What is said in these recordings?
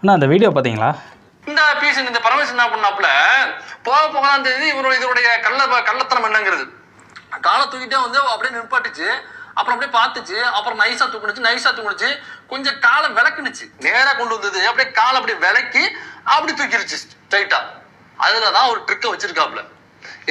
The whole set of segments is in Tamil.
அண்ணா அந்த வீடியோ பார்த்தீங்களா இந்த பீஸ் இந்த பரமேஸ்வரன் என்ன பண்ணாப்புல? போக போக தான் தெரியுது இவருடைய இதனுடைய கள்ள கள்ளத்தனம் என்னங்கிறது. காலை தூக்கிட்டே வந்து அப்படியே நிற்பாட்டுச்சு அப்புறம் அப்படியே பார்த்துச்சு. அப்புறம் நைஸா தூக்குனுச்சு நைஸா தூக்குனுச்சு. கொஞ்சம் காலை விளக்குனுச்சு. நேரா கொண்டு வந்தது. அப்படியே காலை அப்படியே விளக்கி அப்படி தூக்கிருச்சு ஸ்ட்ரைட்டா அதில் தான் ஒரு ட்ரிக்கை வச்சிருக்காப்புல.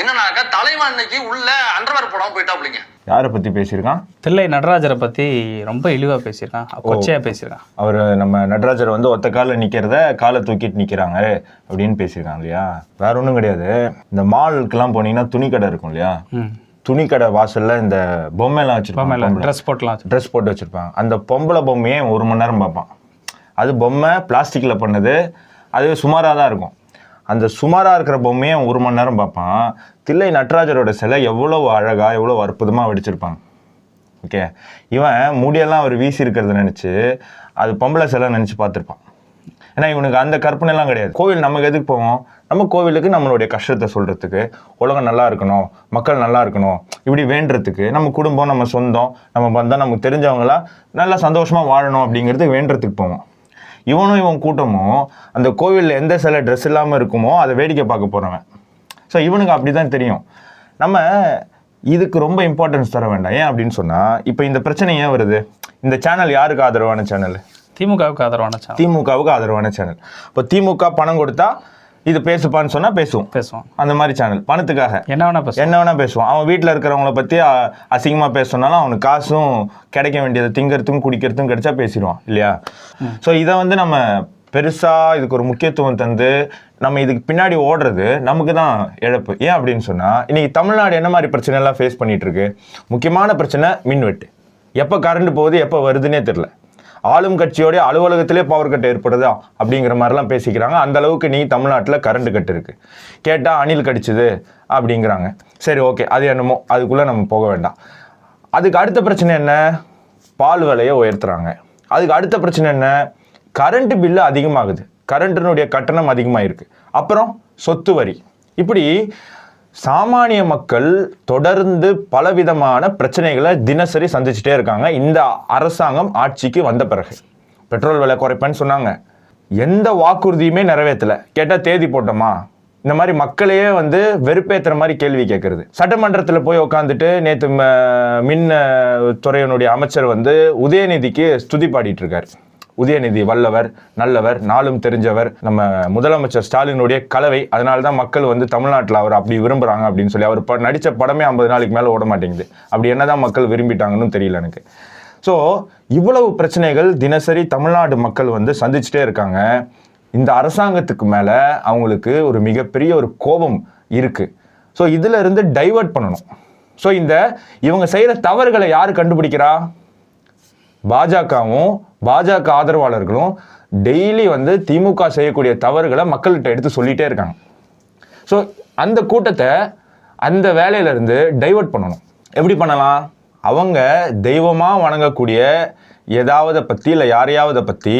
என்னன்னாக்கா தலைவன் அன்னைக்கு உள்ள அண்டர்வேர் போடாம போயிட்டாப்லிங்க யாரை பற்றி பேசியிருக்கான்? தில்லை நடராஜரை பற்றி ரொம்ப இழிவாக பேசியிருக்கான். கொச்சையாக பேசியிருக்கான். அவர் நம்ம நடராஜர் வந்து ஒத்த காலில் நிற்கிறத காலை தூக்கிட்டு நிற்கிறாங்க அப்படின்னு பேசியிருக்காங்க இல்லையா? வேற ஒன்றும் கிடையாது. இந்த மாலுக்கெல்லாம் போனீங்கன்னா துணி கடை இருக்கும் இல்லையா? ம். துணி கடை வாசல்ல இந்த பொம்மைலாம் வச்சிருப்பாங்க ட்ரெஸ் போட்டலாம் ட்ரெஸ் போட்டு வச்சிருப்பாங்க. அந்த பொம்பளை பொம்மையே ஒரு மணி நேரம் பார்ப்பான். அது பொம்மை பிளாஸ்டிக்கில் பண்ணது. அது சுமாராக தான் இருக்கும். அந்த சுமாராக இருக்கிற பொம்மையை அவன் ஒரு மணி நேரம் பார்ப்பான். தில்லை நடராஜரோட சிலை எவ்வளோ அழகாக எவ்வளோ அற்புதமாக வெடிச்சிருப்பான். ஓகே? இவன் முடியெல்லாம் அவர் வீசி இருக்கிறத நினச்சி அது பொம்பளை சிலை நினச்சி பார்த்துருப்பான். ஏன்னா இவனுக்கு அந்த கற்பனைலாம் கிடையாது. கோவில் நமக்கு எதுக்கு போவோம்? நம்ம கோவிலுக்கு நம்மளுடைய கஷ்டத்தை சொல்கிறதுக்கு உலகம் நல்லா இருக்கணும் மக்கள் நல்லா இருக்கணும் இப்படி வேண்டுறதுக்கு நம்ம குடும்பம் நம்ம சொந்தம் நம்ம பந்தம் நமக்கு தெரிஞ்சவங்களா நல்லா சந்தோஷமாக வாழணும் அப்படிங்கிறது வேண்டுறதுக்கு போவோம். இவனும் இவன் கூட்டமும் அந்த கோவிலில் எந்த சில ட்ரெஸ் இல்லாமல் இருக்குமோ அதை வேடிக்கை பார்க்க போகிறவன் ஸோ இவனுக்கு அப்படி தான் தெரியும். நம்ம இதுக்கு ரொம்ப இம்பார்ட்டன்ஸ் தர வேண்டாம். ஏன் அப்படின்னு சொன்னால் இப்போ இந்த பிரச்சனை ஏன் வருது? இந்த சேனல் யாருக்கு ஆதரவான சேனல் திமுகவுக்கு ஆதரவான சேனல் திமுகவுக்கு ஆதரவான சேனல் இப்போ திமுக பணம் கொடுத்தா இது பேசுப்பான்னு சொன்னால் பேசுவோம். பேசுவோம். அந்த மாதிரி சேனல் பணத்துக்காக. என்ன வேணா பேசுவோம். என்ன வேணா பேசுவான் அவன் வீட்டில் இருக்கிறவங்கள பற்றி அசிங்கமாக பேசணும்னாலும் அவனுக்கு காசும் கிடைக்க வேண்டியது. திங்கிறதுக்கும் குடிக்கிறதுக்கும் கிடைச்சா பேசிடுவான் இல்லையா? ஸோ இதை வந்து நம்ம பெருசாக இதுக்கு ஒரு முக்கியத்துவம் தந்து நம்ம இதுக்கு பின்னாடி ஓடுறது நமக்கு தான் இழப்பு. ஏன் அப்படின்னு சொன்னால் இன்னைக்கு தமிழ்நாடு என்ன மாதிரி பிரச்சனை எல்லாம் ஃபேஸ் பண்ணிட்டு இருக்கு? முக்கியமான பிரச்சனை மின்வெட்டு. எப்போ கரண்ட் போகுது எப்போ வருதுன்னே தெரில ஆளும் கட்சியோடைய அலுவலகத்திலே பவர் கட் ஏற்படுதா அப்படிங்கிற மாதிரிலாம் பேசிக்கிறாங்க. அந்த அளவுக்கு நீ தமிழ்நாட்டில் கரண்ட் கட் இருக்கு. கேட்டால் அணில் கடிச்சுது அப்படிங்கிறாங்க. சரி ஓகே அது என்னமோ அதுக்குள்ளே நம்ம போக வேண்டாம். அதுக்கு அடுத்த பிரச்சனை என்ன? பால் விலையை உயர்த்துறாங்க. அதுக்கு அடுத்த பிரச்சனை என்ன? கரண்ட் பில்லு அதிகமாகுது. கரண்ட்டினுடைய கட்டணம் அதிகமாக இருக்குது அப்புறம் சொத்து வரி. இப்படி சாமானிய மக்கள் தொடர்ந்து பலவிதமான பிரச்சனைகளை தினசரி சந்திச்சுட்டே இருக்காங்க. இந்த அரசாங்கம் ஆட்சிக்கு வந்த பிறகு. பெட்ரோல் விலை குறைப்பேன்னு சொன்னாங்க. எந்த வாக்குறுதியுமே நிறைவேற்றலை. கேட்டால் தேதி போட்டோமா? இந்த மாதிரி மக்களையே வந்து வெறுப்பேற்றுற மாதிரி கேள்வி கேட்குறது. சட்டமன்றத்தில் போய் உட்காந்துட்டு நேற்று மின் துறையினுடைய அமைச்சர் வந்து உதயநிதிக்கு ஸ்துதி பாடிட்டு இருக்காரு. உதயநிதி வல்லவர் நல்லவர் நாளும் தெரிஞ்சவர் நம்ம முதலமைச்சர் ஸ்டாலினுடைய கலவை. அதனால தான் மக்கள் வந்து தமிழ்நாட்டில் அவர் அப்படி விரும்புகிறாங்க அப்படின்னு சொல்லி அவர் ப நடித்த படமே ஐம்பது நாளைக்கு மேலே ஓட மாட்டேங்குது. அப்படி என்னதான் மக்கள் விரும்பிட்டாங்கன்னு தெரியல எனக்கு. ஸோ இவ்வளவு பிரச்சனைகள் தினசரி தமிழ்நாடு மக்கள் வந்து சந்திச்சுட்டே இருக்காங்க. இந்த அரசாங்கத்துக்கு மேலே அவங்களுக்கு ஒரு மிகப்பெரிய ஒரு கோபம் இருக்குது ஸோ இதிலிருந்து டைவெர்ட் டைவர்ட் பண்ணணும். ஸோ இந்த இவங்க செய்கிற தவறுகளை யார் கண்டுபிடிக்கிறா? பாஜகவும் பாஜக ஆதரவாளர்களும் டெய்லி வந்து திமுக செய்யக்கூடிய தவறுகளை மக்கள்கிட்ட எடுத்து சொல்லிகிட்டே இருக்காங்க. ஸோ அந்த கூட்டத்தை அந்த வேலையிலேருந்து டைவர்ட் பண்ணணும். எப்படி பண்ணலாம்? அவங்க தெய்வமாக வணங்கக்கூடிய ஏதாவது பற்றி இல்லை யாரையாவது பற்றி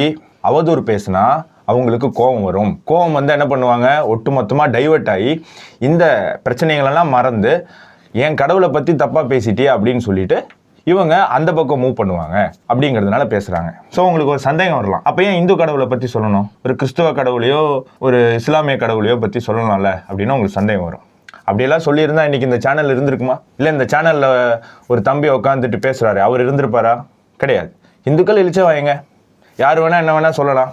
அவதூறு பேசினா அவங்களுக்கு கோபம் வரும். கோபம் வந்து என்ன பண்ணுவாங்க? ஒட்டுமொத்தமாக டைவர்ட் ஆகி இந்த பிரச்சனைகளெல்லாம் மறந்து என் கடவுளை பற்றி தப்பாக பேசிட்டே அப்படின்னு சொல்லிட்டு இவங்க அந்த பக்கம் மூவ் பண்ணுவாங்க அப்படிங்கிறதுனால பேசுகிறாங்க ஸோ உங்களுக்கு ஒரு சந்தேகம் வரலாம். அப்போ ஏன் இந்து கடவுளை பற்றி சொல்லணும்? ஒரு கிறிஸ்துவ கடவுளையோ ஒரு இஸ்லாமிய கடவுளையோ பற்றி சொல்லலாம்ல அப்படின்னு உங்களுக்கு சந்தேகம் வரும். அப்படியெல்லாம் சொல்லியிருந்தா இன்றைக்கி இந்த சேனல் இருந்திருக்குமா? இல்லை இந்த சேனலில் ஒரு தம்பி உட்காந்துட்டு பேசுகிறாரு அவர் இருந்திருப்பாரா? கிடையாது. இந்துக்கள் இழிச்ச வாங்க யார் வேணால் என்ன வேணால் சொல்லலாம்.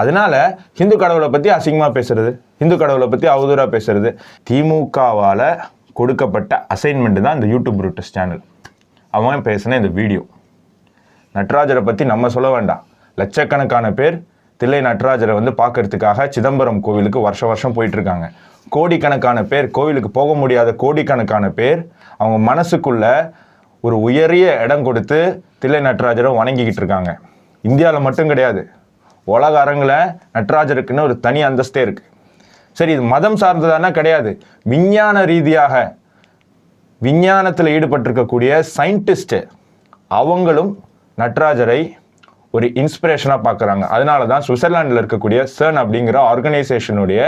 அதனால ஹிந்து கடவுளை பற்றி அசிங்கமாக பேசுறது ஹிந்து கடவுளை பற்றி அவதூறாக பேசுறது திமுகவால் கொடுக்கப்பட்ட அசைன்மெண்ட்டு தான் இந்த யூடியூப் ரூட்டஸ் சேனல் அவன் பேசின இந்த வீடியோ. நட்ராஜரை பற்றி நம்ம சொல்ல வேண்டாம். லட்சக்கணக்கான பேர் தில்லை நட்ராஜரை வந்து பார்க்கறதுக்காக சிதம்பரம் கோவிலுக்கு வருஷ வருஷம் போயிட்டுருக்காங்க. கோடிக்கணக்கான பேர் கோவிலுக்கு போக முடியாத கோடிக்கணக்கான பேர் அவங்க மனசுக்குள்ள ஒரு உயரிய இடம் கொடுத்து தில்லை நட்ராஜரை வணங்கிக்கிட்டு இருக்காங்க. இந்தியாவில் மட்டும் கிடையாது. உலக அரங்கில் நட்ராஜருக்குன்னு ஒரு தனி அந்தஸ்தே இருக்குது சரி இது மதம் சார்ந்ததானா கிடையாது. விஞ்ஞான ரீதியாக விஞ்ஞானத்தில் ஈடுபட்டிருக்கக்கூடிய சயின்டிஸ்ட்டு அவங்களும் நட்ராஜரை ஒரு இன்ஸ்பிரேஷனாக பார்க்குறாங்க அதனால தான் சுவிட்சர்லாண்டில் இருக்கக்கூடிய சர்ன் அப்படிங்கிற ஆர்கனைசேஷனுடைய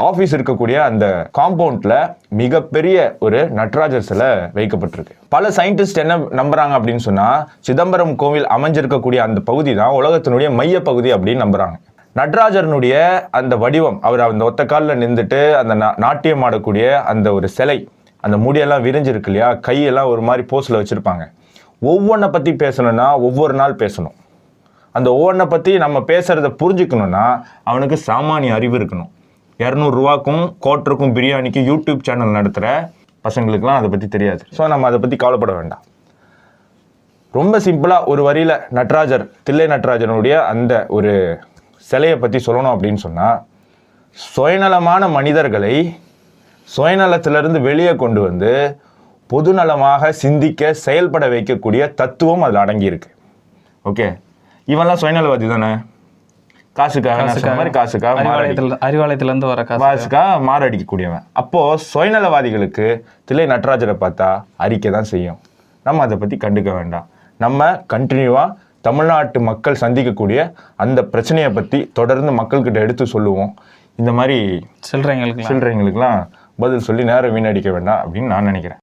ஆஃபீஸ் இருக்கக்கூடிய அந்த காம்பவுண்டில் மிகப்பெரிய ஒரு நட்ராஜர் சிலை வைக்கப்பட்டிருக்கு. பல சயின்டிஸ்ட் என்ன நம்புகிறாங்க அப்படின்னு சொன்னால் சிதம்பரம் கோவில் அமைஞ்சிருக்கக்கூடிய அந்த பகுதி தான் உலகத்தினுடைய மைய பகுதி அப்படின்னு நம்புகிறாங்க நடராஜரனுடைய அந்த வடிவம் அவர் அந்த ஒத்த காலில் நின்றுட்டு அந்த நா- நாட்டியம் ஆடக்கூடிய அந்த ஒரு சிலை அந்த முடியெல்லாம் விரிஞ்சிருக்கு இல்லையா கையெல்லாம் ஒரு மாதிரி போஸில் வச்சுருப்பாங்க. ஒவ்வொன்றை பற்றி பேசணும்னா ஒவ்வொரு நாள் பேசணும். அந்த ஒவ்வொன்றை பற்றி நம்ம பேசுகிறத புரிஞ்சுக்கணும்னா அவனுக்கு சாமானிய அறிவு இருக்கணும். இரநூறுவாக்கும் கோட்டருக்கும் பிரியாணிக்கும் யூடியூப் சேனல் நடத்துகிற பசங்களுக்குலாம் அதை பற்றி தெரியாது. ஸோ நம்ம அதை பற்றி கவலைப்பட வேண்டாம். ரொம்ப சிம்பிளாக ஒரு வரியில் நட்ராஜர் தில்லை நட்ராஜனுடைய அந்த ஒரு சிலையை பற்றி சொல்லணும் அப்படின்னு சொன்னால் சுயநலமான மனிதர்களை சுயநலத்திலிருந்து வெளியே கொண்டு வந்து பொதுநலமாக சிந்திக்க செயல்பட வைக்கக்கூடிய தத்துவம் அதில் அடங்கியிருக்கு. ஓகே இவன்லாம் சுயநலவாதி தானே? காசுக்காக மாதிரி காசுக்காக மாரடி அறிவாலயத்துல அறிவாலயத்துல இருந்து வர காசு காசுக்காக மாரடிக்கக்கூடியவன் அப்போ சுயநலவாதிகளுக்கு தில்லை நட்ராஜரை பார்த்தா அறிக்கை தான் செய்யும். நம்ம அதை பற்றி கண்டுக்க வேண்டாம். நம்ம கண்டினியூவாக தமிழ்நாட்டு மக்கள் சந்திக்கக்கூடிய அந்த பிரச்சனையை பற்றி தொடர்ந்து மக்கள்கிட்ட எடுத்து சொல்லுவோம். இந்த மாதிரி சில்லறைங்களுக்கு சில்லறைங்களுக்கெல்லாம் பதில் சொல்லி நேரம் வீணடிக்க வேண்டாம் அப்படின்னு நான் நினைக்கிறேன்.